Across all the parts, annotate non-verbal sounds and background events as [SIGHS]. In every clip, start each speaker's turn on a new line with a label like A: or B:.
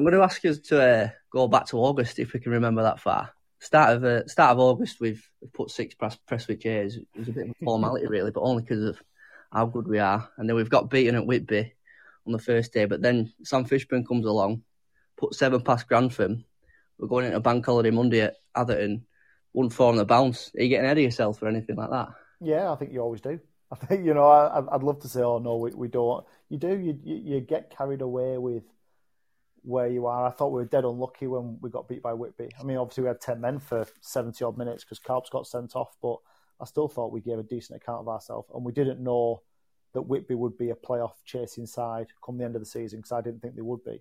A: I'm going to ask you to uh, go back to August if we can remember that far. Start of uh, start of August, we've, we've put six press, Prestwich Heys. It was a bit of a formality, really, but only because of how good we are. And then we've got beaten at Whitby on the first day, but then Sam Fishburn comes along, put seven past Grantham. We're going into bank holiday Monday at Atherton. One four on the bounce. Are you getting ahead of yourself or anything like that?
B: Yeah, I think you always do. I think you know. I, would love to say, oh no, we, we don't. You do. You you get carried away with where you are. I thought we were dead unlucky when we got beat by Whitby. I mean, obviously we had ten men for seventy odd minutes because Carps got sent off, but I still thought we gave a decent account of ourselves, and we didn't know that Whitby would be a playoff chasing side come the end of the season because I didn't think they would be.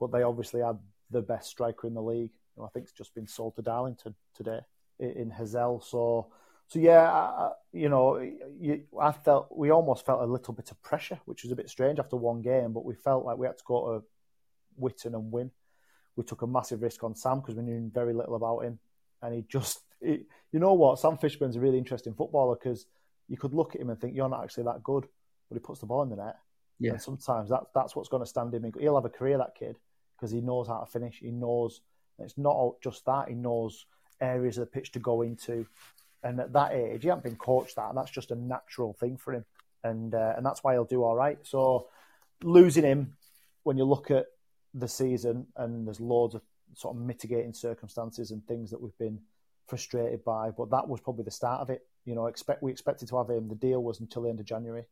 B: But they obviously had the best striker in the league. I think it's just been sold to Darlington today in Hazel. So, so yeah, I, you know, you, I felt we almost felt a little bit of pressure, which was a bit strange after one game. But we felt like we had to go to Witton and win. We took a massive risk on Sam because we knew very little about him, and he just, it, you know what, Sam Fishburne's a really interesting footballer because you could look at him and think you're not actually that good, but he puts the ball in the net. Yeah. And sometimes that that's what's going to stand him. He'll have a career that kid because he knows how to finish. He knows it's not just that. He knows areas of the pitch to go into, and at that age, he hasn't been coached that, and that's just a natural thing for him, and uh, and that's why he'll do all right. So losing him, when you look at the season, and there's loads of sort of mitigating circumstances and things that we've been frustrated by, but that was probably the start of it. You know, expect we expected to have him. The deal was until the end of January.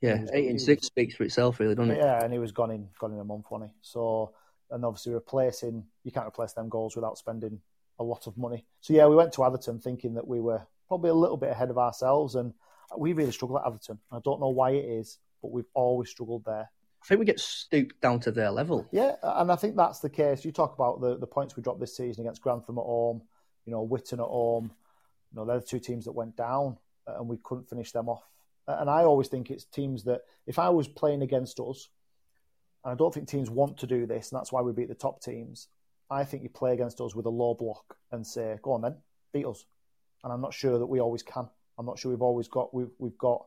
A: Yeah, eight and six was, speaks for itself, really, doesn't it?
B: Yeah, and he was gone in gone in a month, wasn't he? So, and obviously replacing you can't replace them goals without spending a lot of money. So yeah, we went to Atherton thinking that we were probably a little bit ahead of ourselves, and we really struggled at Atherton. I don't know why it is, but we've always struggled there.
A: I think we get stooped down to their level.
B: Yeah, and I think that's the case. You talk about the, the points we dropped this season against Grantham at home, you know, Witton at home. You know, they're the two teams that went down, uh, and we couldn't finish them off. And I always think it's teams that, if I was playing against us, and I don't think teams want to do this, and that's why we beat the top teams. I think you play against us with a low block and say, "Go on, then, beat us." And I'm not sure that we always can. I'm not sure we've always got we've we've got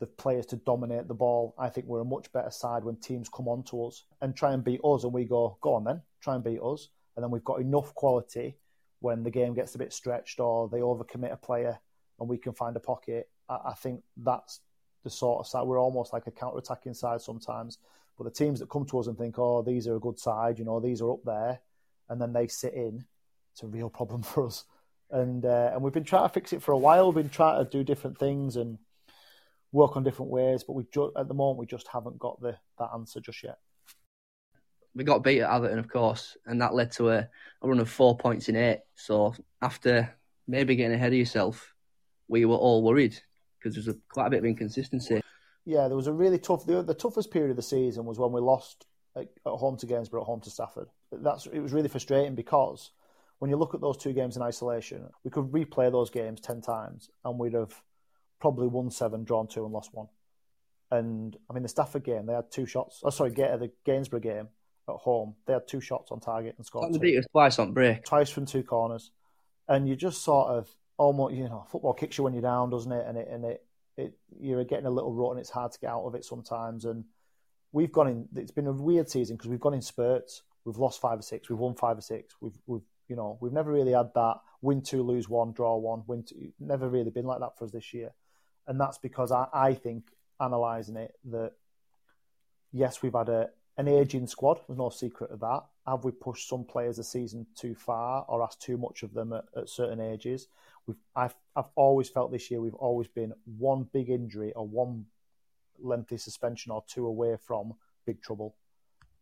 B: the players to dominate the ball. I think we're a much better side when teams come on to us and try and beat us, and we go, "Go on, then, try and beat us." And then we've got enough quality when the game gets a bit stretched or they overcommit a player, and we can find a pocket. I, I think that's the sort of side. We're almost like a counter-attacking side sometimes. But the teams that come to us and think, "Oh, these are a good side," you know, these are up there and then they sit in, it's a real problem [LAUGHS] for us. And uh, and we've been trying to fix it for a while. We've been trying to do different things and work on different ways, but we ju- at the moment we just haven't got the that answer just yet.
A: We got beat at Atherton, of course, and that led to a, a run of four points in eight. So after maybe getting ahead of yourself, we were all worried because there was a, quite a bit of inconsistency.
B: Yeah, there was a really tough. The, the toughest period of the season was when we lost at, at home to Gainsborough, at home to Stafford. That's it was really frustrating because when you look at those two games in isolation, we could replay those games ten times and we'd have probably won seven, drawn two, and lost one. And I mean, the Stafford game, they had two shots. Oh, sorry, the Gainsborough game at home, they had two shots on target and scored.
A: They beat us twice on break,
B: twice from two corners, and you just sort of almost, you know, football kicks you when you're down, doesn't it? And it and it, it you're getting a little rut, and it's hard to get out of it sometimes. And we've gone in. It's been a weird season because we've gone in spurts. We've lost five or six. We've won five or six. We've we've you know we've never really had that win two, lose one, draw one, win two. Never really been like that for us this year, and that's because I, I think analysing it that yes, we've had a an aging squad. There's no secret of that. Have we pushed some players a season too far or asked too much of them at, at certain ages? We've I've I've always felt this year we've always been one big injury or one lengthy suspension or two away from big trouble.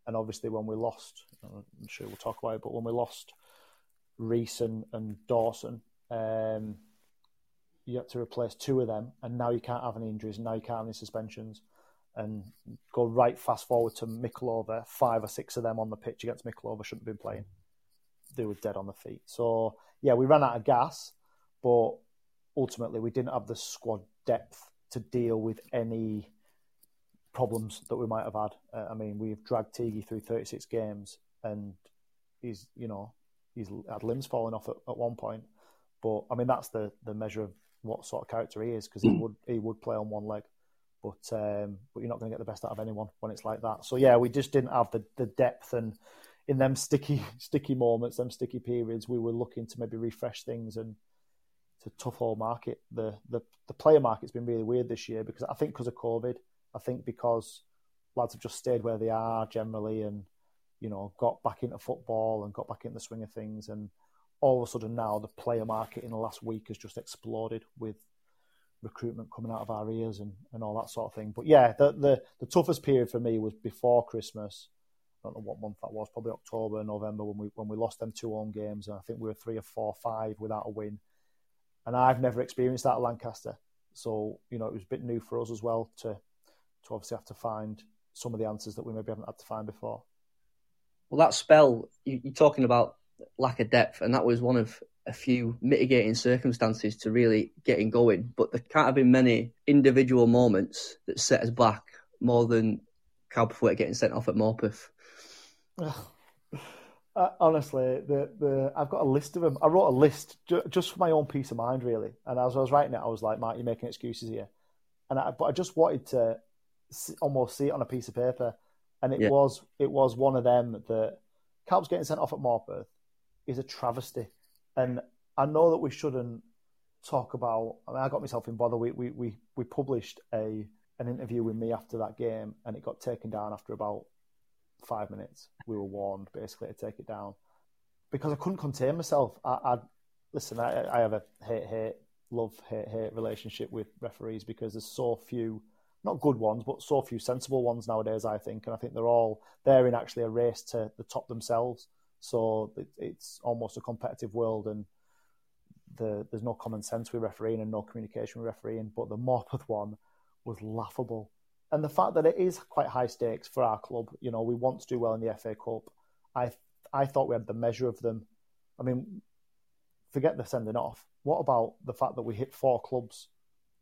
B: And obviously, when we lost, I'm sure we'll talk about it, but when we lost Reese and, and Dawson, um, you had to replace two of them, and now you can't have any injuries, and now you can't have any suspensions. And go right fast forward to Mickleover, five or six of them on the pitch against Mickleover shouldn't have been playing. They were dead on the feet. So, yeah, we ran out of gas, but ultimately we didn't have the squad depth to deal with any problems that we might have had. Uh, I mean, we've dragged Tiggy through 36 games, and he's you know he's had limbs falling off at, at one point. But I mean, that's the the measure of what sort of character he is because he would he would play on one leg. But um, but you're not going to get the best out of anyone when it's like that. So yeah, we just didn't have the, the depth, and in them sticky [LAUGHS] sticky moments, them sticky periods, we were looking to maybe refresh things and it's a tough old market. The the the player market's been really weird this year because I think because of COVID, I think because lads have just stayed where they are generally and you know got back into football and got back in the swing of things and all of a sudden now the player market in the last week has just exploded with recruitment coming out of our ears and, and all that sort of thing. But yeah, the, the, the toughest period for me was before Christmas. I don't know what month that was, probably October, November when we when we lost them two home games, and I think we were three or four, five without a win. And I've never experienced that at Lancaster, so you know it was a bit new for us as well to to obviously have to find some of the answers that we maybe haven't had to find before.
A: Well, that spell you're talking about lack of depth, and that was one of a few mitigating circumstances to really getting going. But there can't have been many individual moments that set us back more than Calperthwaite getting sent off at Morpeth.
B: Uh, honestly, the the I've got a list of them. I wrote a list ju- just for my own peace of mind, really. And as I was writing it, I was like, "Mark, you're making excuses here." And I, but I just wanted to see, almost see it on a piece of paper, and it yeah. was it was one of them that Calp's getting sent off at Morpeth is a travesty. And I know that we shouldn't talk about. I mean, I got myself in bother. We we we, we published a an interview with me after that game, and it got taken down after about five minutes. We were warned basically to take it down because I couldn't contain myself. I, I listen. I, I have a hate hate love hate hate relationship with referees because there's so few not good ones, but so few sensible ones nowadays. I think, and I think they're all they're in actually a race to the top themselves. So it, it's almost a competitive world, and the, there's no common sense with refereeing and no communication with refereeing. But the Morpeth one was laughable, and the fact that it is quite high stakes for our club. You know, we want to do well in the FA Cup. I I thought we had the measure of them. I mean, forget the sending off. What about the fact that we hit four clubs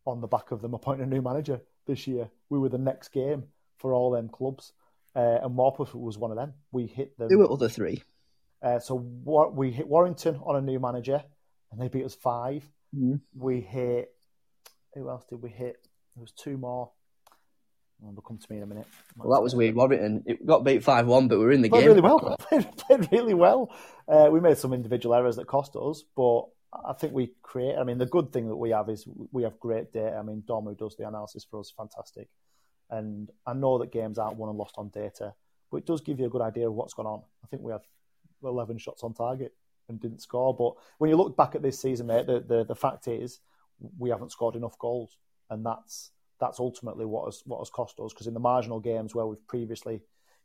B: on the back of them appointing a new manager this year? We were the next game for all them clubs, uh, and Morpeth was one of them. We hit them.
A: There were other three.
B: Uh, so what we hit Warrington on a new manager, and they beat us 5
A: mm-hmm.
B: We hit who else did we hit? There was two more. They'll come to me in a minute.
A: Well, that was weird. Warrington it got beat five one, but we were in the
B: played
A: game.
B: Really well, [LAUGHS] played, played really well. Uh, we made some individual errors that cost us, but I think we create. I mean, the good thing that we have is we have great data. I mean, Dom, who does the analysis for us, fantastic. And I know that games aren't won and lost on data, but it does give you a good idea of what's gone on. I think we have 11 shots on target and didn't score. But when you look back at this season, mate, the, the, the fact is we haven't scored enough goals, and that's that's ultimately what has what has cost us. Because in the marginal games where we've previously,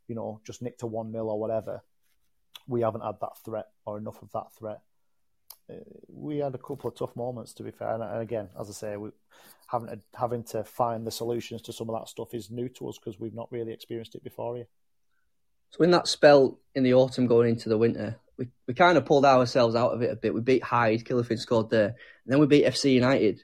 B: you know, just nicked a one 0 or whatever, we haven't had that threat or enough of that threat. Uh, we had a couple of tough moments, to be fair. And again, as I say, we having having to find the solutions to some of that stuff is new to us because we've not really experienced it before here.
A: So in that spell in the autumn going into the winter, we, we kind of pulled ourselves out of it a bit. We beat Hyde, Killifin scored there, and then we beat FC United.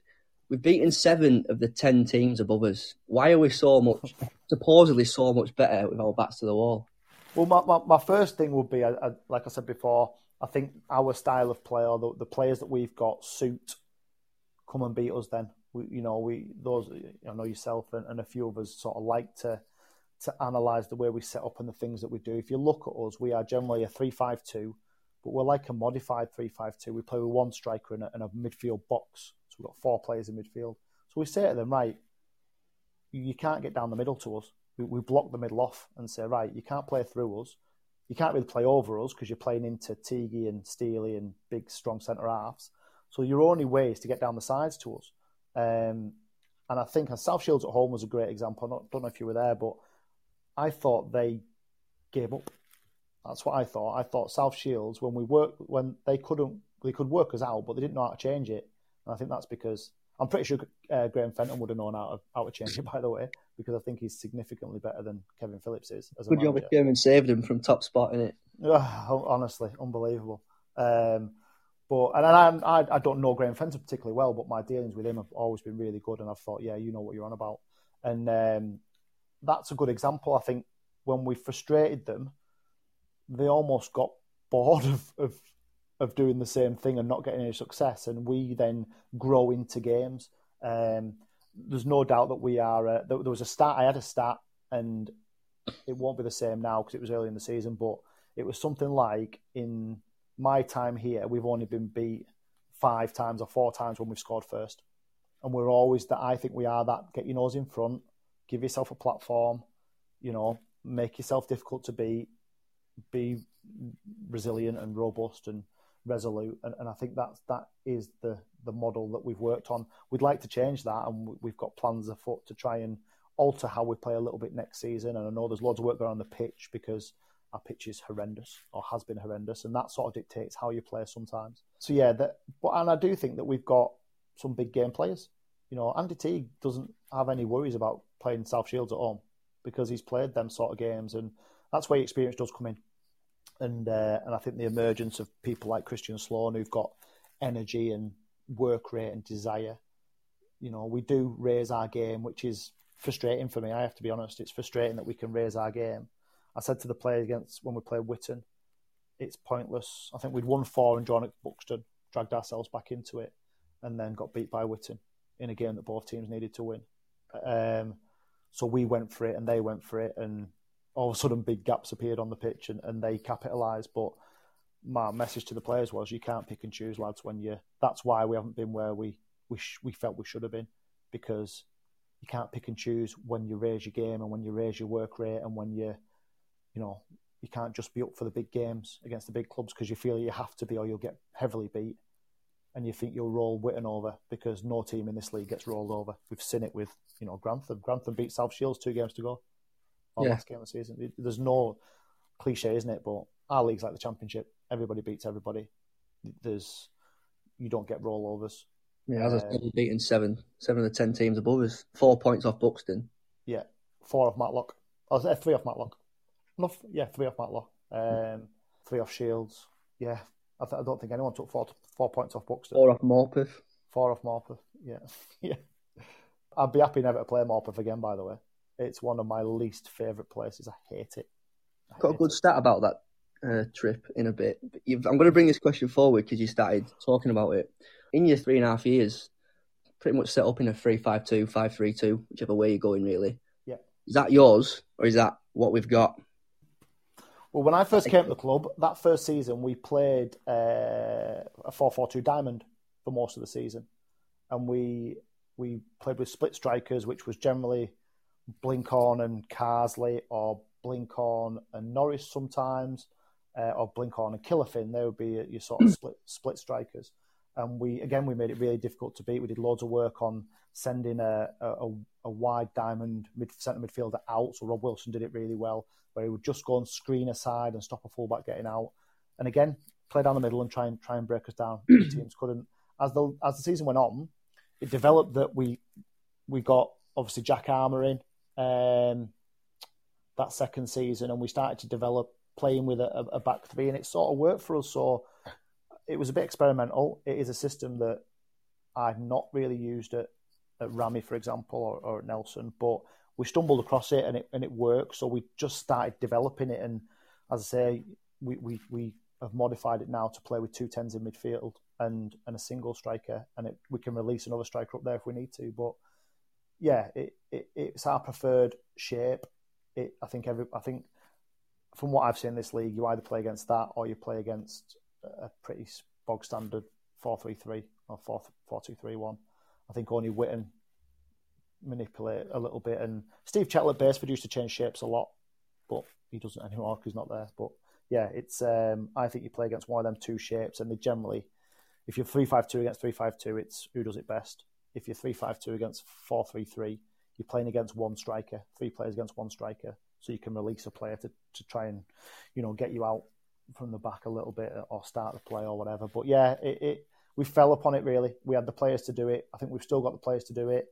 A: We've beaten seven of the ten teams above us. Why are we so much, [LAUGHS] supposedly so much better with our backs to the wall?
B: Well, my, my, my first thing would be, I, I, like I said before, I think our style of play or the, the players that we've got suit come and beat us. Then we, you know, we those I know yourself and, and a few of us sort of like to to analyse the way we set up and the things that we do. If you look at us, we are generally a three-five-two, but we're like a modified three-five-two. We play with one striker in a, in a midfield box. So we've got four players in midfield. So we say to them, right, you can't get down the middle to us. We, we block the middle off and say, right, you can't play through us. You can't really play over us because you're playing into Teague and Steely and big, strong centre halves. So your only way is to get down the sides to us. Um, and I think South Shields at home was a great example. I don't know if you were there, but I thought they gave up. That's what I thought. I thought South Shields when we worked when they couldn't they could work us out, but they didn't know how to change it. And I think that's because I'm pretty sure uh, Graham Fenton would have known how to, how to change it, [LAUGHS] by the way, because I think he's significantly better than Kevin Phillips is. As a
A: Good job if German saved him from top spot in it.
B: honestly, unbelievable. Um, but and I, I, I don't know Graham Fenton particularly well, but my dealings with him have always been really good, and I've thought, yeah, you know what you're on about. And um, that's a good example. I think when we frustrated them, they almost got [LAUGHS] bored of, of of doing the same thing and not getting any success, and we then grow into games. Um, there's no doubt that we are. Uh, there, there was a start. I had a start, and it won't be the same now because it was early in the season. But it was something like in my time here, we've only been beat five times or four times when we've scored first. And we're always that, I think we are that, get your nose in front, give yourself a platform, you know, make yourself difficult to beat, be resilient and robust and resolute. And, and I think that's, that is the, the model that we've worked on. We'd like to change that and we've got plans afoot to try and alter how we play a little bit next season. And I know there's loads of work going on the pitch because our pitch is horrendous or has been horrendous, and that sort of dictates how you play sometimes. So yeah, that, but and I do think that we've got some big game players. You know, Andy Teague doesn't have any worries about playing South Shields at home because he's played them sort of games, and that's where experience does come in. And uh, and I think the emergence of people like Christian Sloan who've got energy and work rate and desire. You know, we do raise our game, which is frustrating for me. I have to be honest. It's frustrating that we can raise our game. I said to the players against when we played Witton, it's pointless. I think we'd won four and drawn at Buxton, dragged ourselves back into it, and then got beat by Witton in a game that both teams needed to win. Um, so we went for it and they went for it, and all of a sudden big gaps appeared on the pitch and, and they capitalised. But my message to the players was you can't pick and choose, lads. When you that's why we haven't been where we we sh- we felt we should have been because you can't pick and choose when you raise your game and when you raise your work rate and when you, you know, you can't just be up for the big games against the big clubs because you feel you have to be or you'll get heavily beat. And you think you'll roll Witton over because no team in this league gets rolled over. We've seen it with, you know, Grantham. Grantham beat South Shields two games to go. Our yeah. last game of the season. There's no cliche, isn't it? But our league's like the championship. Everybody beats everybody. There's you don't get rollovers.
A: Yeah, as I said, we've beaten seven, seven of the ten teams above us. Four points off Buxton.
B: Yeah, four off Matlock. Oh, three off Matlock. No, yeah, three off Matlock. Um, three off Shields. Yeah, I, th- I, don't think anyone took four four points off Buxton.
A: Four off Morpeth.
B: Four off Morpeth. Yeah, [LAUGHS] yeah. I'd be happy never to play Morpeth again. By the way, it's one of my least favourite places. I hate it.
A: I Got hate a good it. stat about that uh, trip in a bit. You've, I'm going to bring this question forward because you started talking about it in your three and a half years, pretty much set up in a 3 5 2, 5 3 2, whichever way you're going, really.
B: Yeah.
A: Is that yours, or is that what we've got?
B: Well, when I first came to the club, that first season, we played uh, a 4 4 2 diamond for most of the season. And we we played with split strikers, which was generally Blinkhorn and Carsley, or Blinkhorn and Norris sometimes, uh, or Blinkhorn and Killerfin. They would be your sort of [CLEARS THROAT] split split strikers and we again we made it really difficult to beat. We did loads of work on sending a, a, a wide diamond mid centre midfielder out. So Rob Wilson did it really well, where he would just go and screen aside and stop a fullback getting out. And again, play down the middle and try and try and break us down. [CLEARS THROAT] the teams couldn't. As the as the season went on, it developed that we we got obviously Jack Armour in um, that second season, and we started to develop playing with a, a back three, and it sort of worked for us. So it was a bit experimental. It is a system that I've not really used at, at Rami, for example, or, or at Nelson, but we stumbled across it and it and it worked. So we just started developing it, and as I say, we we, we have modified it now to play with two tens in midfield and and a single striker, and it, we can release another striker up there if we need to. But yeah, it, it it's our preferred shape. It I think every I think from what I've seen in this league, you either play against that or you play against a pretty bog standard four three three or four four two three one. I think only Witton manipulate a little bit, and Steve Chettle at Basford used to change shapes a lot, but he doesn't anymore because he's not there. But yeah, it's um, I think you play against one of them two shapes, and they generally, if you're three five two against three five two, it's who does it best. If you're three five two against four three three, you're playing against one striker, three players against one striker, so you can release a player to, to try and you know get you out from the back a little bit or start the play or whatever. But yeah, it, it we fell upon it really. We had the players to do it. I think we've still got the players to do it.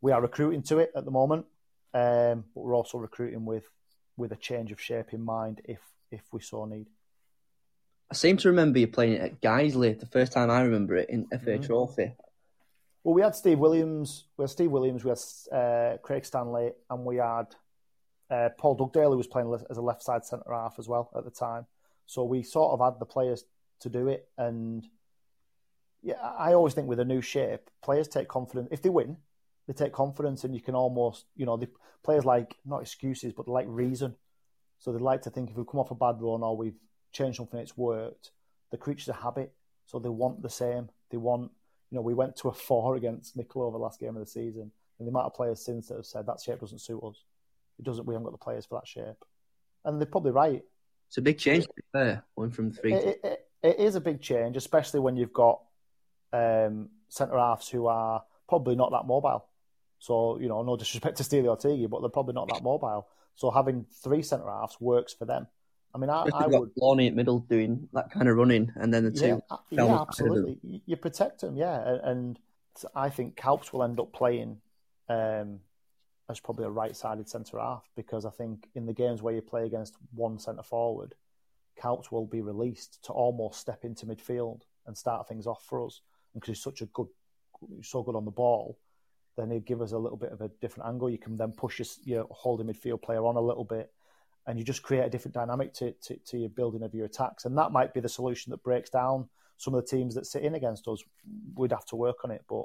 B: We are recruiting to it at the moment, um, but we're also recruiting with with a change of shape in mind if if we saw need.
A: I seem to remember you playing it at Guiseley the first time I remember it in FA mm-hmm. Trophy.
B: Well, we had Steve Williams. We had Steve Williams. We had uh, Craig Stanley, and we had uh, Paul Dugdale, who was playing as a left side centre half as well at the time. So we sort of had the players to do it. And yeah, I always think with a new shape, players take confidence. If they win, they take confidence, and you can almost, you know, the players like not excuses, but like reason. So they like to think if we've come off a bad run or we've changed something it's worked, the creature's a habit. So they want the same. They want, you know, we went to a [LAUGHS] four against Mickleover last game of the season, and the amount of players since that have said that shape doesn't suit us. It doesn't. We haven't got the players for that shape, and they're probably right.
A: It's a big change there, going from three.
B: It, it, it is a big change, especially when you've got um, centre halves who are probably not that mobile. So you know, no disrespect to Steely or Teague, but they're probably not that mobile. So having three centre halves works for them. I mean, I, I would
A: Loney at middle doing that kind of running, and then the two.
B: Yeah, yeah absolutely. You protect them, yeah, and I think Kalps will end up playing um, as probably a right-sided centre half because I think in the games where you play against one centre forward, Kalps will be released to almost step into midfield and start things off for us. And because he's such a good, so good on the ball, then he'd give us a little bit of a different angle. You can then push your, your holding midfield player on a little bit, and you just create a different dynamic to, to, to your building of your attacks. And that might be the solution that breaks down some of the teams that sit in against us. We'd have to work on it, but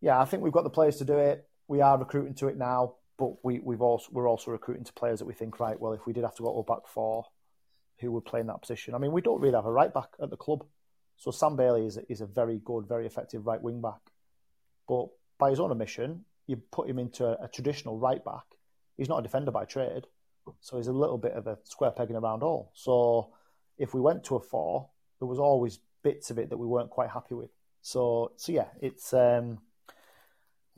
B: yeah, I think we've got the players to do it. We are recruiting to it now, but we, we've also we're also recruiting to players that we think right. Well, if we did have to go to back four, who would play in that position? I mean, we don't really have a right back at the club, so Sam Bailey is a, is a very good, very effective right wing back, but by his own admission, you put him into a, a, traditional right back. He's not a defender by trade, so he's a little bit of a square peg in a round hole. So if we went to a four, there was always bits of it that we weren't quite happy with. So so yeah, it's um,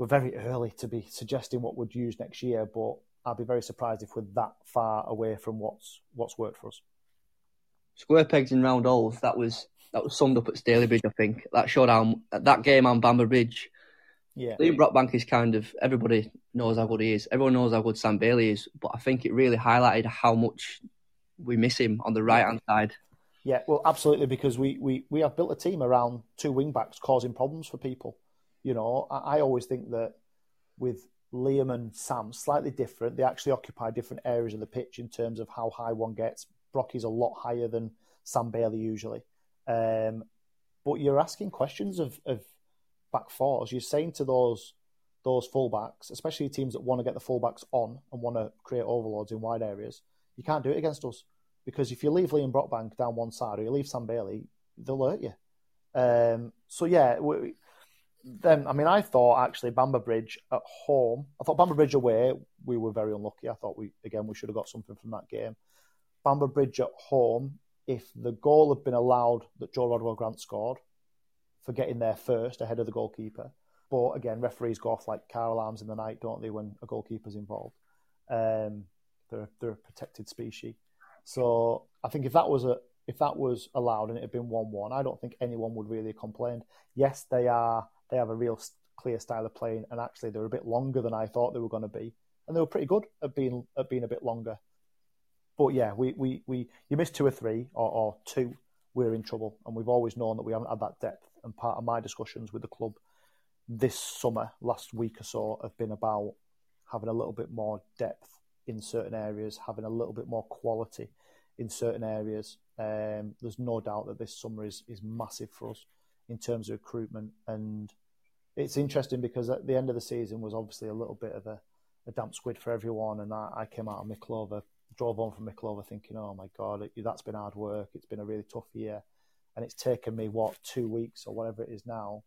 B: we're very early to be suggesting what we'd use next year, but I'd be very surprised if we're that far away from what's what's worked for us.
A: Square pegs in round holes. That was that was summed up at Stalybridge. I think that showed how that game on Bamber Bridge
B: yeah.
A: Liam Brockbank is kind of everybody knows how good he is. Everyone knows how good Sam Bailey is, but I think it really highlighted how much we miss him on the right hand side.
B: Yeah, well, absolutely, because we, we, we have built a team around two wing backs causing problems for people. You know, I, I always think that with Liam and Sam, slightly different. They actually occupy different areas of the pitch in terms of how high one gets. Brocky's a lot higher than Sam Bailey usually. Um, but you're asking questions of, of back fours, you're saying to those those fullbacks, especially teams that want to get the fullbacks on and want to create overloads in wide areas, you can't do it against us because if you leave Liam Brockbank down one side or you leave Sam Bailey, they'll hurt you. Um, so yeah, we, then I mean, I thought actually Bamber Bridge at home. I thought Bamber Bridge away, we were very unlucky. I thought we again we should have got something from that game. Bamber Bridge at home, if the goal had been allowed that Joe Rodwell Grant scored, for getting there first ahead of the goalkeeper. But again, referees go off like car alarms in the night, don't they, when a goalkeeper's involved? Um, they're they're a protected species. So I think if that was a if that was allowed and it had been one one, I don't think anyone would really have complained. Yes, they are they have a real clear style of playing, and actually they're a bit longer than I thought they were going to be, and they were pretty good at being at being a bit longer. But yeah, we we, we you missed two or three or, or two, we're in trouble, and we've always known that we haven't had that depth and part of my discussions with the club this summer, last week or so, have been about having a little bit more depth in certain areas, having a little bit more quality in certain areas. Um, there's no doubt that this summer is is massive for us in terms of recruitment, and it's interesting because at the end of the season was obviously a little bit of a, a damp squid for everyone, and I, I came out of Mickleover, drove home from Mickleover thinking, oh my god, that's been hard work. It's been a really tough year and it's taken me what two weeks or whatever it is now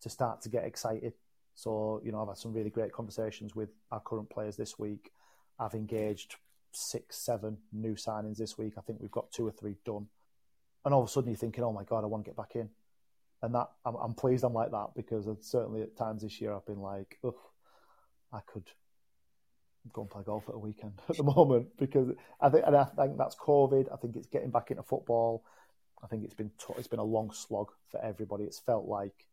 B: to start to get excited. So you know, I've had some really great conversations with our current players this week. I've engaged six, seven new signings this week. I think we've got two or three done, and all of a sudden you're thinking, "Oh my god, I want to get back in." And that I'm, I'm pleased I'm like that because certainly at times this year I've been like, oh, I could go and play golf at a weekend [LAUGHS] at the moment because I think and I think that's COVID. I think it's getting back into football. I think it's been t- it's been a long slog for everybody. It's felt like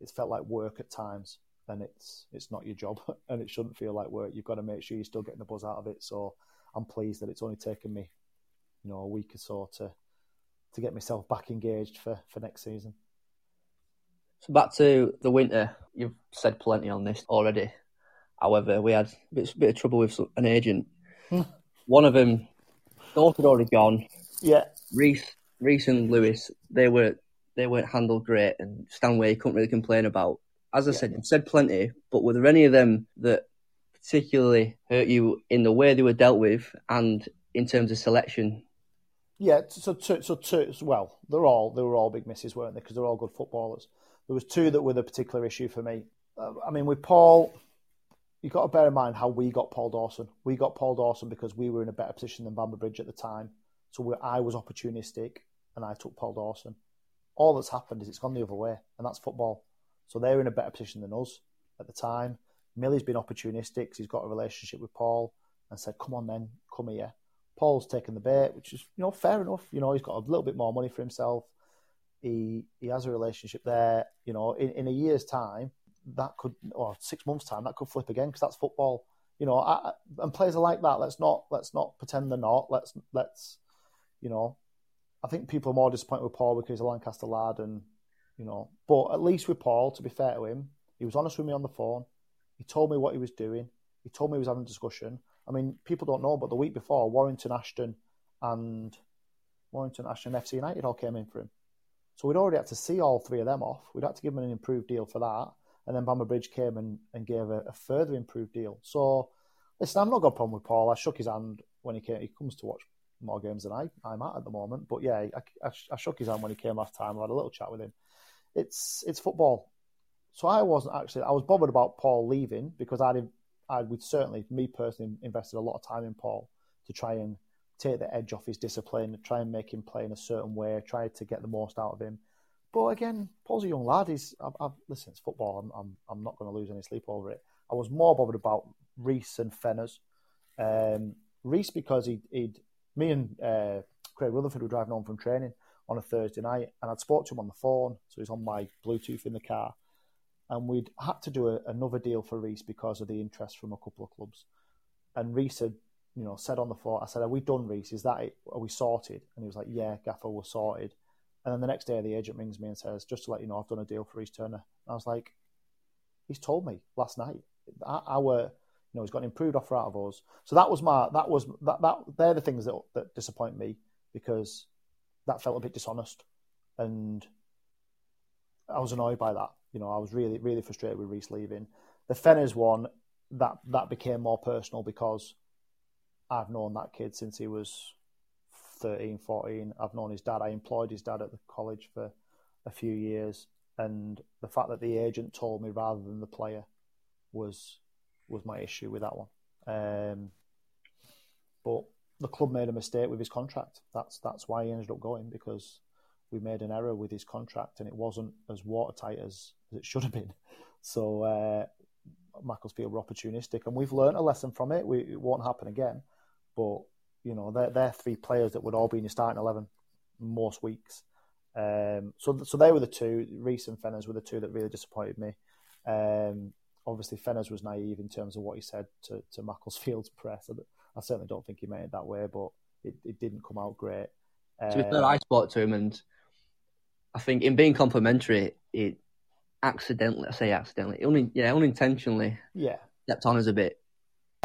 B: it's felt like work at times, and it's it's not your job, [LAUGHS] and it shouldn't feel like work. You've got to make sure you're still getting the buzz out of it. So I'm pleased that it's only taken me, you know, a week or so to to get myself back engaged for for next season.
A: So back to the winter. You've said plenty on this already. However, we had a bit, a bit of trouble with an agent. Hmm. One of them, thought had already gone.
B: Yeah.
A: Reese Reese and Lewis, they were they weren't handled great, and Stanway couldn't really complain about. As I yeah. said, you've said plenty, but were there any of them that particularly hurt you in the way they were dealt with and in terms of selection.
B: Yeah, so two, so two, well, they're all they were all big misses, weren't they? Because they're all good footballers. There was two that were the particular issue for me. Uh, I mean, with Paul, you've got to bear in mind how we got Paul Dawson. We got Paul Dawson because we were in a better position than Bamber Bridge at the time. So I was opportunistic and I took Paul Dawson. All that's happened is it's gone the other way, and that's football. So they're in a better position than us at the time. Millie's been opportunistic because he's got a relationship with Paul and said, "Come on, then, come here." Paul's taken the bait, which is you know fair enough. You know he's got a little bit more money for himself. He he has a relationship there. You know, in, in a year's time, that could or six months time that could flip again because that's football. You know, I, and players are like that. Let's not let's not pretend they're not. Let's let's you know. I think people are more disappointed with Paul because he's a Lancaster lad, and you know. But at least with Paul, to be fair to him, he was honest with me on the phone. He told me what he was doing. He told me he was having a discussion. I mean, people don't know, but the week before, Warrington, Ashton, and Warrington, Ashton, FC United all came in for him. So we'd already had to see all three of them off. We'd had to give them an improved deal for that. And then Bamber Bridge came and, and gave a, a, further improved deal. So, listen, I've not got a problem with Paul. I shook his hand when he came. He comes to watch more games than I, I'm at at the moment. But yeah, I, I, I shook his hand when he came last time. I had a little chat with him. It's it's football. So I wasn't actually. I was bothered about Paul leaving because I'd I would certainly, me personally, invested a lot of time in Paul to try and take the edge off his discipline, try and make him play in a certain way, try to get the most out of him. But again, Paul's a young lad. He's I've, I've, listen, it's football. I'm I'm, I'm not going to lose any sleep over it. I was more bothered about Reese and Fenners. Um, Reese because he, would me and uh, Craig Rutherford were driving home from training on a Thursday night, and I'd spoke to him on the phone, so he's on my Bluetooth in the car, and we'd had to do a, another deal for Reese because of the interest from a couple of clubs, and Reese had, you know, said on the floor, I said, "Are we done, Reese? Is that it? Are we sorted?" And he was like, "Yeah, Gaffer, we're sorted." And then the next day, the agent rings me and says, "Just to let you know, I've done a deal for Reese Turner." And I was like, "He's told me last night. Our, you know, he's got an improved offer out of us." So that was my, that was that that they're the things that that disappoint me because that felt a bit dishonest, and I was annoyed by that. You know, I was really really frustrated with Reese leaving. The Fenners one that that became more personal because I've known that kid since he was 13, 14. I've known his dad. I employed his dad at the college for a few years, and the fact that the agent told me rather than the player was was my issue with that one. Um, but the club made a mistake with his contract. That's that's why he ended up going because we made an error with his contract and it wasn't as watertight as, as it should have been. [LAUGHS] So uh, Macclesfield were opportunistic, and we've learned a lesson from it. We, it won't happen again, but you know, they're, they're three players that would all be in your starting 11 most weeks. Um, so, so they were the two. Reese and Fenners were the two that really disappointed me. Um, obviously, Fenners was naive in terms of what he said to, to Macclesfield's [LAUGHS] press. I, certainly don't think he meant it that way, but it, it didn't come out great.
A: to be fair, I spoke to him, and I think in being complimentary, it accidentally, I say accidentally, only yeah, unintentionally,
B: yeah,
A: stepped on us a bit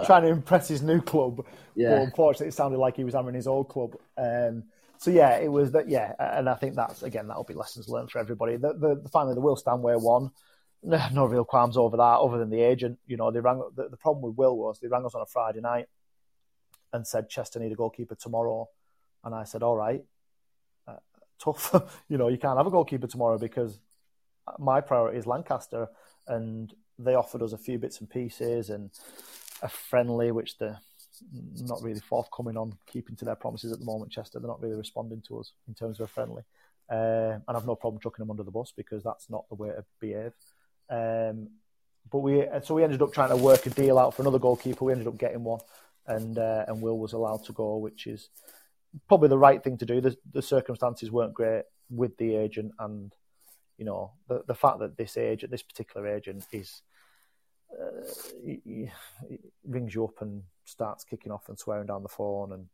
B: trying to impress his new club. Yeah. But unfortunately, it sounded like he was hammering his old club. Um, so yeah, it was that. Yeah, and I think that's again that'll be lessons learned for everybody. The, the, finally the Will Stanway one. [LAUGHS] No real qualms over that, other than the agent. You know, they rang. The, the problem with Will was they rang us on a Friday night and said Chester need a goalkeeper tomorrow, and I said, all right, uh, tough. [LAUGHS] you know, you can't have a goalkeeper tomorrow because my priority is Lancaster, and they offered us a few bits and pieces and a friendly, which they're not really forthcoming on keeping to their promises at the moment. Chester, they're not really responding to us in terms of a friendly, uh, and I've no problem chucking them under the bus because that's not the way to behave. Um, but we so we ended up trying to work a deal out for another goalkeeper. We ended up getting one, and uh, and Will was allowed to go, which is probably the right thing to do. The, the circumstances weren't great with the agent, and you know the the fact that this agent, this particular agent, is uh, he, he, rings you up and starts kicking off and swearing down the phone, and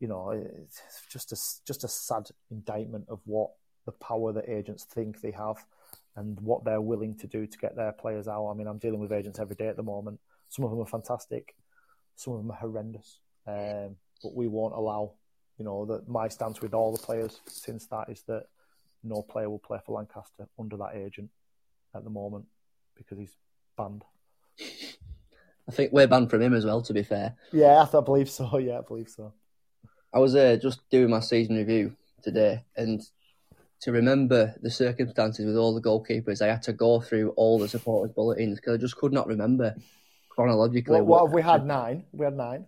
B: you know, it's just a just a sad indictment of what the power that agents think they have and what they're willing to do to get their players out. I mean, I'm dealing with agents every day at the moment. Some of them are fantastic, some of them are horrendous, um, but we won't allow. You know that my stance with all the players since that is that no player will play for Lancaster under that agent at the moment because he's banned.
A: I think we're banned from him as well. To be fair.
B: Yeah, I believe so. [LAUGHS] Yeah, I believe so.
A: I was uh, just doing my season review today, and to remember the circumstances with all the goalkeepers, I had to go through all the supporters' bulletins because I just could not remember chronologically.
B: What, what have we had? Nine. We had nine.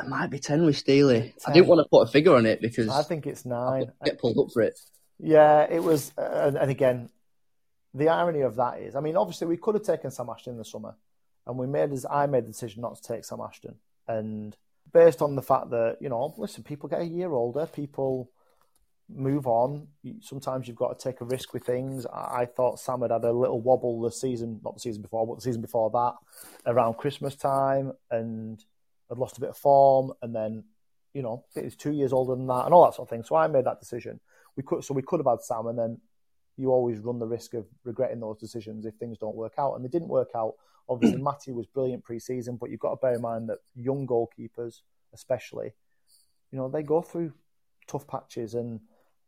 A: It might be ten with Steely. I didn't want to put a figure on it because
B: I think it's nine.
A: get pulled up for it.
B: Yeah, it was, uh, and again, the irony of that is, I mean, obviously we could have taken Sam Ashton in the summer, and we made as I made the decision not to take Sam Ashton, and based on the fact that you know, listen, people get a year older, people move on. Sometimes you've got to take a risk with things. I thought Sam had had a little wobble the season, not the season before, but the season before that, around Christmas time, and had lost a bit of form, and then you know he's two years older than that, and all that sort of thing. So I made that decision. We could, so we could have had Sam, and then you always run the risk of regretting those decisions if things don't work out, and they didn't work out. Obviously, [CLEARS THROAT] Matty was brilliant pre-season, but you've got to bear in mind that young goalkeepers, especially, you know, they go through tough patches and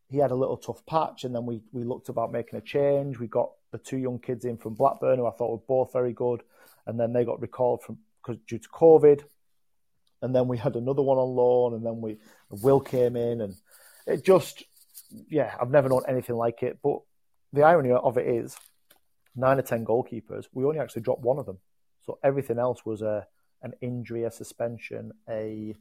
B: he had a little tough patch, and then we we looked about making a change. We got the two young kids in from Blackburn, who I thought were both very good, and then they got recalled from because due to COVID, and then we had another one on loan, and then we Will came in, and it just yeah, I've never known anything like it. But the irony of it is, nine or ten goalkeepers, we only actually dropped one of them, so everything else was a an injury, a suspension, a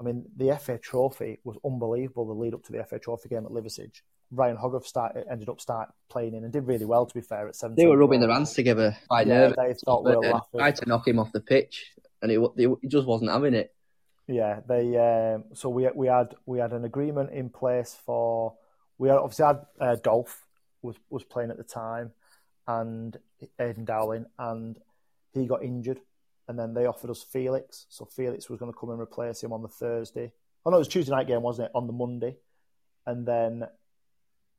B: I mean, the FA Trophy was unbelievable. The lead up to the FA Trophy game at Liversedge, Ryan Hogarth started, ended up start playing in and did really well. To be fair, at seventeen,
A: they were rubbing their hands together.
B: I yeah, they thought we were laughing.
A: Tried to knock him off the pitch, and he just wasn't having it.
B: Yeah, they. Um, so we we had we had an agreement in place for we had, obviously had uh, Dolph was was playing at the time, and Aidan Dowling, and he got injured and then they offered us Felix. So Felix was going to come and replace him on the Thursday. Oh no, it was Tuesday night game, wasn't it? On the Monday, and then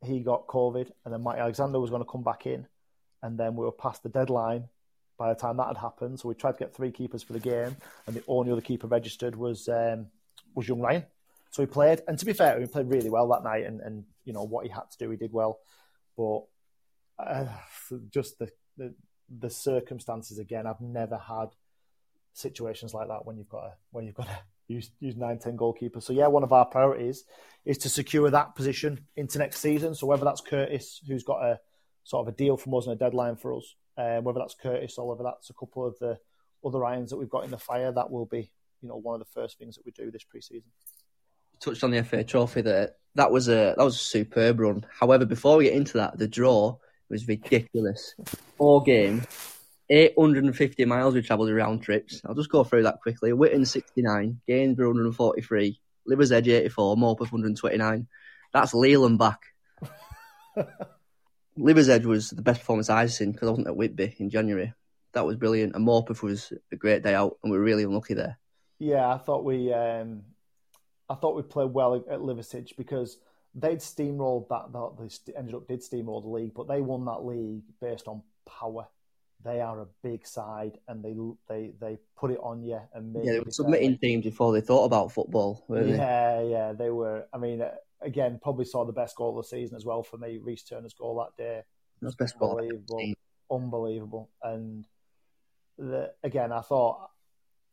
B: he got COVID, and then Mike Alexander was going to come back in, and then we were past the deadline by the time that had happened. So we tried to get three keepers for the game, and the only other keeper registered was um, was young Ryan. So he played, and to be fair, he played really well that night, and, and you know what he had to do, he did well. But uh, [SIGHS] just the, the the circumstances again, I've never had situations like that when you've got a, when you've got to use use nine ten goalkeepers. So yeah, one of our priorities is to secure that position into next season. So whether that's Curtis, who's got a sort of a deal from us and a deadline for us, uh, whether that's Curtis or whether that's a couple of the other irons that we've got in the fire, that will be you know one of the first things that we do this preseason.
A: Touched on the FA Trophy there. That was a that was a superb run. However, before we get into that, the draw was ridiculous. Four game, 850 miles we travelled around trips. I'll just go through that quickly. Witton 69, Gainsborough 143, Liversedge 84, Morpeth 129. That's Leland back. [LAUGHS] Liversedge was the best performance I've seen because I wasn't at Whitby in January. That was brilliant. And Morpeth was a great day out, and we were really unlucky there.
B: Yeah, I thought we, um, I thought we played well at Liversedge because they'd steamrolled that. They ended up did steamroll the league, but they won that league based on power they are a big side and they they they put it on you and
A: yeah, they were submitting teams before they thought about football.
B: yeah, they? yeah, they were. I mean, uh, again, probably saw the best goal of the season as well for me. Reese Turner's goal that day.
A: That's best.
B: Unbelievable, unbelievable. And the, again, I thought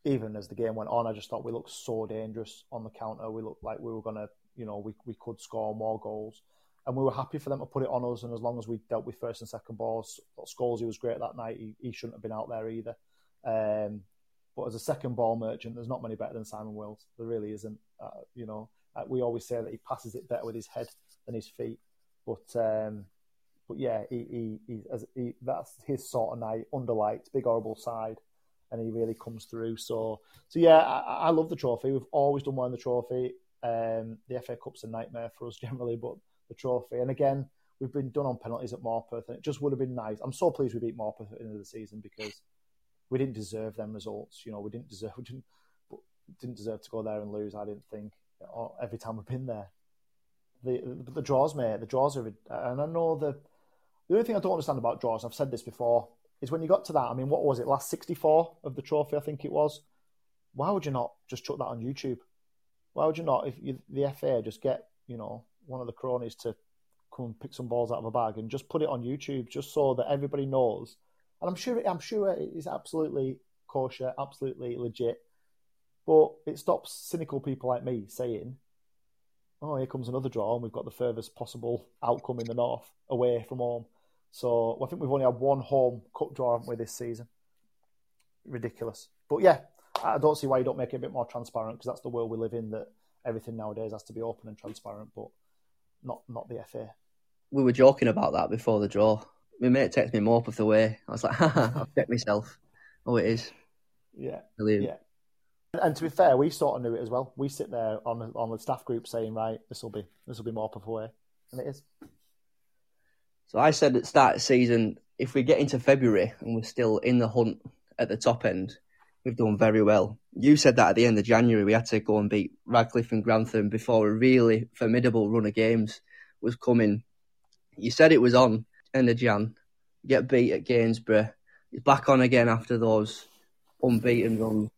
B: even as the game went on, I just thought we looked so dangerous on the counter. We looked like we were gonna, you know, we we could score more goals and we were happy for them to put it on us. And as long as we dealt with first and second balls, scores he was great that night. He, he shouldn't have been out there either. Um, but as a second ball merchant, there's not many better than Simon Wills. There really isn't. Uh, you know, uh, we always say that he passes it better with his head than his feet. But um, but yeah, he, he, he, as, he, that's his sort of night. Under lights, big horrible side, and he really comes through. So so yeah, I, I love the trophy. We've always done well in the trophy. Um, the FA Cup's a nightmare for us [LAUGHS] generally, but the trophy. And again, we've been done on penalties at Morpeth, and it just would have been nice. I'm so pleased we beat Morpeth at the end of the season because we didn't deserve them results. You know, we didn't deserve [LAUGHS] we didn't didn't deserve to go there and lose. I didn't think every time we've been there. The the, draws, mate. The draws are, and I know the the only thing I don't understand about draws. I've said this before. Is when you got to that. I mean, what was it? Last 64 of the trophy, I think it was. Why would you not just chuck that on YouTube? Why would you not, if you, the FA just get you know one of the cronies to come and pick some balls out of a bag and just put it on YouTube, just so that everybody knows. And I'm sure, I'm sure it is absolutely kosher, absolutely legit. But it stops cynical people like me saying, "Oh, here comes another draw, and we've got the furthest possible outcome in the north away from home." So I think we've only had one home cup draw, haven't we, this season? Ridiculous. But yeah, I don't see why you don't make it a bit more transparent because that's the world we live in. That everything nowadays has to be open and transparent, but not not the FA.
A: We were joking about that before the draw. My mate texted me more up of the way. I was like, [LAUGHS] haha, I've checked myself. Oh, it is.
B: Yeah.
A: Brilliant.
B: Yeah. And to be fair, we sort of knew it as well. We sit there on the, on the staff group saying, right, this will be this will be Morpeth away, and it is.
A: So I said at start of season, if we get into February and we're still in the hunt at the top end, we've done very well. You said that at the end of January we had to go and beat Radcliffe and Grantham before a really formidable run of games was coming. You said it was on end of Jan. Get beat at Gainsborough. It's back on again after those unbeaten runs.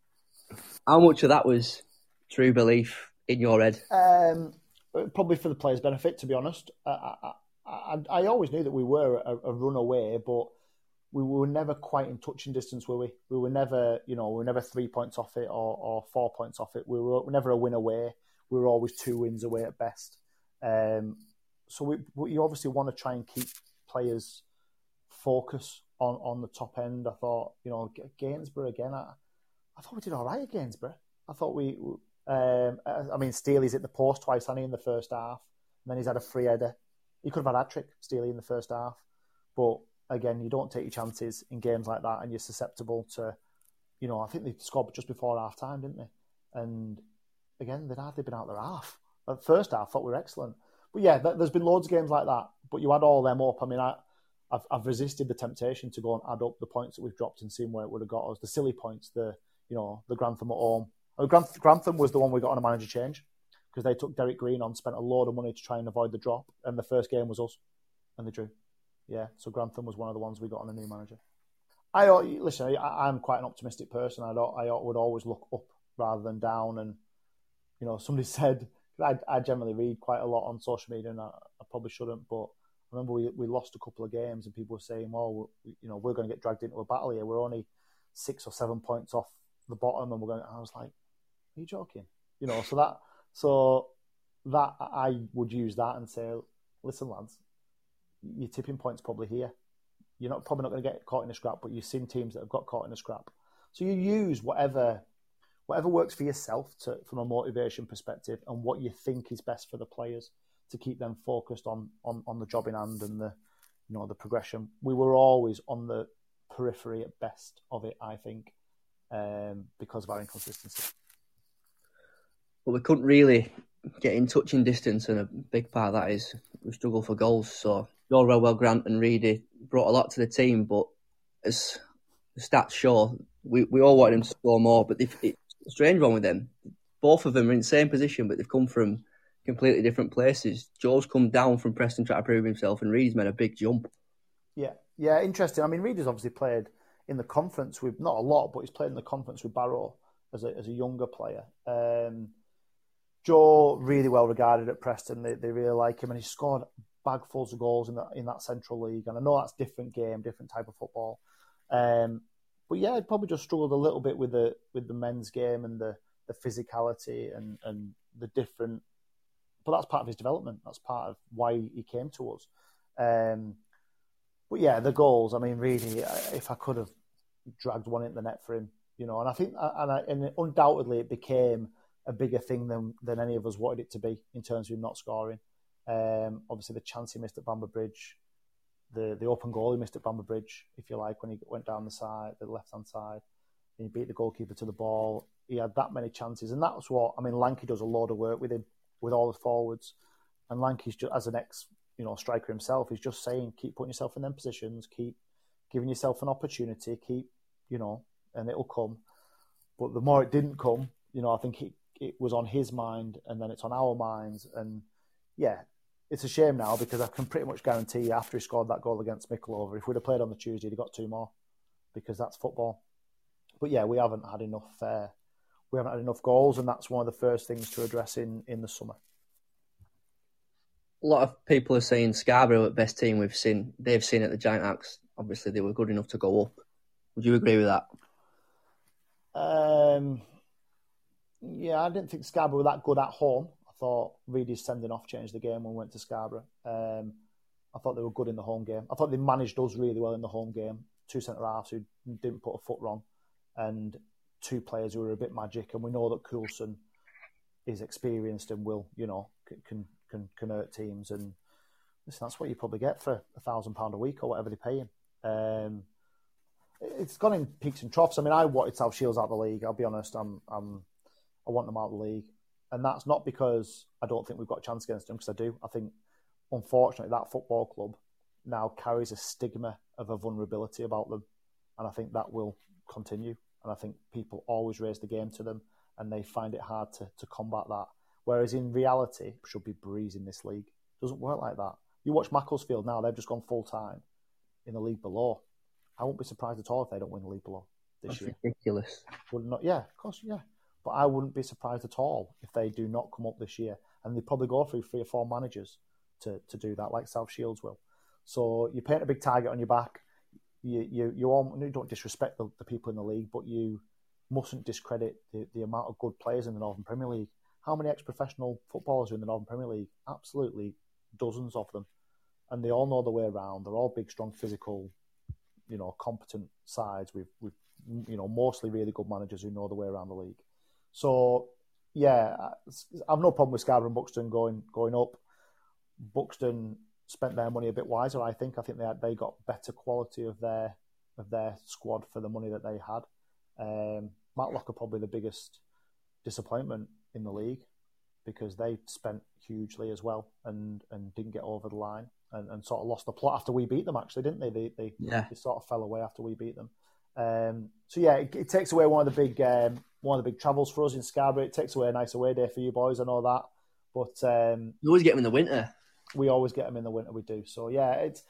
A: How much of that was true belief in your head?
B: Um, probably for the players' benefit, to be honest. I, I, I, I always knew that we were a, a run away, but we were never quite in touching distance, were we? We were never, you know, we were never three points off it or, or four points off it. We were never a win away. We were always two wins away at best. Um, so we, we, you obviously want to try and keep players focus on, on the top end. I thought, you know, Gainsborough again. I, I thought we did all right at Gainsborough. I thought we, um, I mean, Steely's hit the post twice, honey, in the first half, and then he's had a free header. He could have had a trick, Steely, in the first half, but again, you don't take your chances in games like that, and you're susceptible to, you know, I think they scored just before half time, didn't they? And again, they'd hardly been out their half. At first half, I thought we were excellent, but yeah, there's been loads of games like that. But you add all them up. I mean, I, I've, I've resisted the temptation to go and add up the points that we've dropped and seen where it would have got us. The silly points, the you know, the Grantham at home. Oh, Grantham was the one we got on a manager change because they took Derek Green on, spent a load of money to try and avoid the drop, and the first game was us, and they drew. Yeah, so Grantham was one of the ones we got on a new manager. I listen. I, am quite an optimistic person. I. I would always look up rather than down. And you know, somebody [LAUGHS] said I, I generally read quite a lot on social media, and I, I probably shouldn't. But I remember we we lost a couple of games, and people were saying, "Well, you know, we're going to get dragged into a battle here. We're only six or seven points off the bottom, and we're going." I was like, "Are you joking?" You know, so that so that I would use that and say, "Listen, lads, your tipping point's probably here. You're not probably not going to get caught in a scrap, but you've seen teams that have got caught in a scrap. So you use whatever whatever works for yourself to, from a motivation perspective and what you think is best for the players to keep them focused on, on, on the job in hand and the you know the progression. We were always on the periphery at best of it, I think, um, because of our inconsistency.
A: But we couldn't really get in touching distance, and a big part of that is we struggle for goals. So Jorwell, Grant, and Reedy brought a lot to the team, but as the stats show, we, we all wanted them to score more. But it's a strange one with them. Both of them are in the same position, but they've come from completely different places. Joe's come down from Preston trying to prove himself, and Reed's made a big jump.
B: Yeah, yeah, interesting. I mean, Reed has obviously played in the conference with not a lot, but he's played in the conference with Barrow as a as a younger player. Um, Joe really well regarded at Preston. They, they really like him, and he scored bagfuls of goals in that in that Central League. And I know that's different game, different type of football. Um, but yeah, he probably just struggled a little bit with the with the men's game and the the physicality and and the different. But that's part of his development. That's part of why he came to us. Um, but yeah, the goals. I mean, really, if I could have dragged one into the net for him, you know, and I think, and, I, and undoubtedly, it became a bigger thing than than any of us wanted it to be in terms of him not scoring. Um, obviously, the chance he missed at Bamber Bridge, the the open goal he missed at Bamber Bridge, if you like, when he went down the side, the left hand side, he beat the goalkeeper to the ball. He had that many chances, and that's what I mean. Lanky does a lot of work with him, with all the forwards, and Lanky's just as an ex, you know, striker himself, he's just saying, keep putting yourself in them positions, keep giving yourself an opportunity, keep, you know, and it'll come. But the more it didn't come, you know, I think he, it was on his mind, and then it's on our minds. And yeah, it's a shame now because I can pretty much guarantee you after he scored that goal against Mickleover, if we'd have played on the Tuesday, he'd have got two more because that's football. But yeah, we haven't had enough. Uh, we haven't had enough goals, and that's one of the first things to address in in the summer.
A: A lot of people are saying Scarborough at best team we've seen. They've seen at the Giant Axe. Obviously, they were good enough to go up. Would you agree with that?
B: Um, Yeah, I didn't think Scarborough were that good at home. I thought Reedy's sending off changed the game when we went to Scarborough. Um, I thought they were good in the home game. I thought they managed us really well in the home game. Two centre halves who didn't put a foot wrong, and two players who were a bit magic. And we know that Coulson is experienced and will, you know, can can can hurt teams. And listen, that's what you probably get for a thousand pound a week or whatever they pay him. Um, it's gone in peaks and troughs. I mean, I wanted South Shields out of the league. I'll be honest. I'm, I'm, I want them out of the league, and that's not because I don't think we've got a chance against them. Because I do. I think, unfortunately, that football club now carries a stigma of a vulnerability about them, and I think that will continue. And I think people always raise the game to them, and they find it hard to, to combat that. Whereas in reality, should be breezing this league. It doesn't work like that. You watch Macclesfield now; they've just gone full time in the league below I won't be surprised at all if they don't win the league below this
A: That's
B: year.
A: ridiculous.
B: Would not, yeah, of course, yeah. But I wouldn't be surprised at all if they do not come up this year, and they probably go through three or four managers to, to do that, like South Shields will. So you paint a big target on your back. You you you, all, you don't disrespect the, the, people in the league, but you mustn't discredit the, the amount of good players in the Northern Premier League. How many ex-professional footballers are in the Northern Premier League? Absolutely, dozens of them, and they all know the way around. They're all big, strong, physical you know competent sides with with you know mostly really good managers who know the way around the league. So yeah, I've no problem with Scarborough and Buxton going going up. Buxton spent their money a bit wiser, I think. I think they had, they got better quality of their of their squad for the money that they had. Um, Matlock are probably the biggest disappointment in the league because they spent hugely as well and and didn't get over the line and, and sort of lost the plot after we beat them. Actually, didn't they? They they,
A: yeah.
B: they sort of fell away after we beat them. Um, so yeah, it, it, takes away one of the big um, one of the big travels for us in Scarborough. It takes away a nice away day for you boys. and all that, but um,
A: you always get them in the winter.
B: We always get them in the winter. We do. So yeah, it's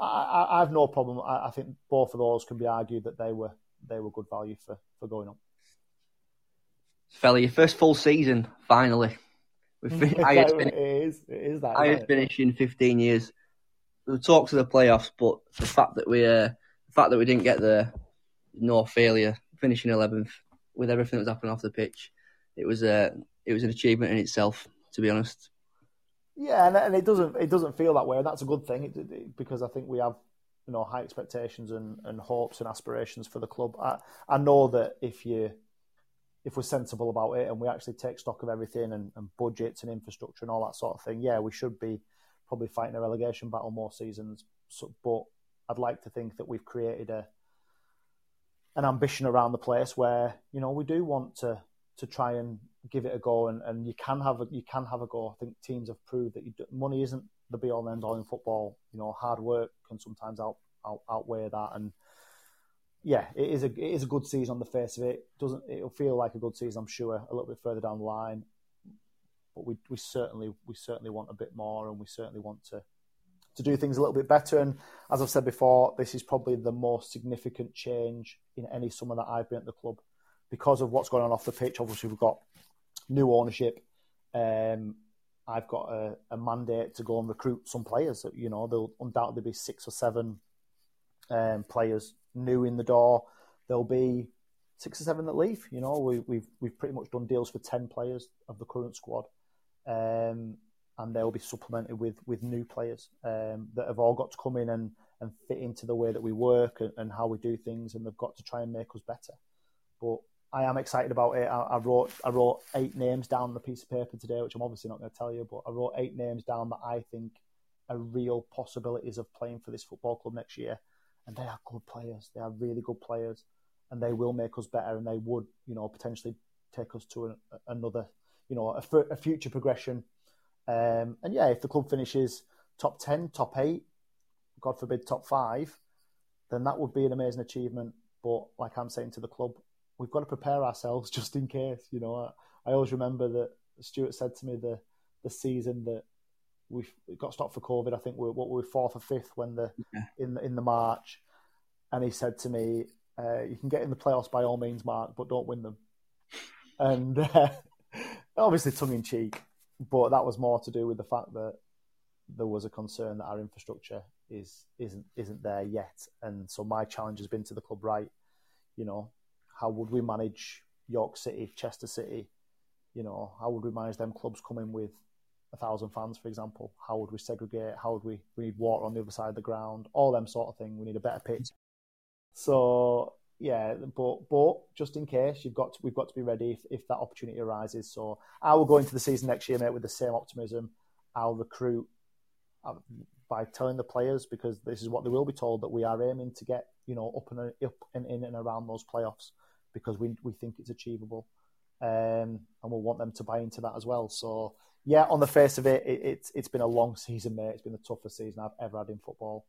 B: I, I have no problem. I, I, think both of those can be argued that they were they were good value for for going up.
A: Fella, your first full season finally.
B: Highest [LAUGHS] it is. It is that.
A: Highest finish in fifteen years the talks to the playoffs, but the fact that we uh, the fact that we didn't get the no failure, finishing eleventh with everything that was happening off the pitch, it was a it was an achievement in itself, to be honest.
B: Yeah, and, and it doesn't it doesn't feel that way, and that's a good thing it, it, because I think we have you know high expectations and, and hopes and aspirations for the club. I, I know that if you if we're sensible about it and we actually take stock of everything and, and budgets and infrastructure and all that sort of thing, yeah, we should be probably fighting a relegation battle more seasons. So, but I'd like to think that we've created a an ambition around the place where you know we do want to to try and give it a go, and, and you can have a you can have a go. I think teams have proved that you, money isn't the be all and end all in football. You know, hard work can sometimes out, out outweigh that, and yeah, it is a it is a good season on the face of it. Doesn't it'll feel like a good season? I'm sure a little bit further down the line but we we certainly we certainly want a bit more, and we certainly want to to do things a little bit better. And as I've said before, this is probably the most significant change in any summer that I've been at the club because of what's going on off the pitch. Obviously, we've got new ownership. Um, I've got a, a, mandate to go and recruit some players. You know, there'll undoubtedly be six or seven um, players new in the door. There'll be six or seven that leave. You know, we, we've we've pretty much done deals for ten players of the current squad um, and they'll be supplemented with with new players um, that have all got to come in and, and fit into the way that we work and, and, how we do things, and they've got to try and make us better. But I am excited about it. I, I, wrote I wrote eight names down on a piece of paper today, which I'm obviously not going to tell you, but I wrote eight names down that I think are real possibilities of playing for this football club next year, and they are good players. They are really good players, and they will make us better, and they would, you know, potentially take us to another you know, a, a future progression. Um, and yeah, if the club finishes top 10, top eight, God forbid, top five, then that would be an amazing achievement. But like I'm saying to the club, we've got to prepare ourselves [LAUGHS] just in case. You know, I, I always remember that Stuart said to me the the season that we got stopped for COVID. I think we what we were fourth or fifth when the yeah. in in the March, and he said to me, uh, "You can get in the playoffs by all means, Mark, but don't win them." And [LAUGHS] uh, obviously tongue in cheek, but that was more to do with the fact that there was a concern that our infrastructure is isn't isn't there yet, and so my challenge has been to the club. Right, you know, how would we manage York City, Chester City, you know, how would we manage them clubs coming with a thousand fans, for example? How would we segregate? How would we we need water on the other side of the ground? All them sort of thing. We need a better pitch. So yeah, but but just in case, you've got to, we've got to be ready if, if that opportunity arises. So I will go into the season next year, mate, with the same optimism. I'll recruit by telling the players because this is what they will be told that we are aiming to get you know up and up and in and around those playoffs because we we think it's achievable, um, and we'll want them to buy into that as well. So yeah, on the face of it, it, it's it's been a long season, mate. It's been the toughest season I've ever had in football,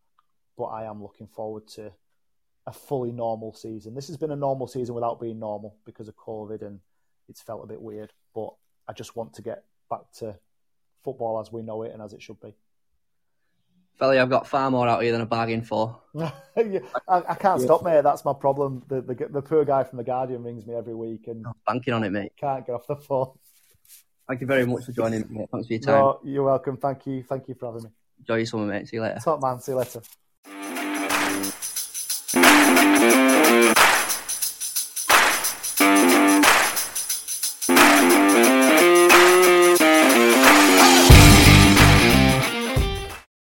B: but I am looking forward to a fully normal season. This has been a normal season without being normal because of COVID, and it's felt a bit weird. But I just want to get back to football as we know it and as it should be.
A: Felly, I've got far more out here than a bargain for. [LAUGHS]
B: I, I, can't stop, mate. That's my problem. The, the, the poor guy from the Guardian rings me every week and
A: oh, banking on it, mate.
B: Can't get off the phone.
A: Thank you very much for joining me, mate. Thanks for your time.
B: No, you're welcome. Thank you. Thank you for having me.
A: Enjoy your summer, mate. See you later.
B: Top man. See you later. Thank you.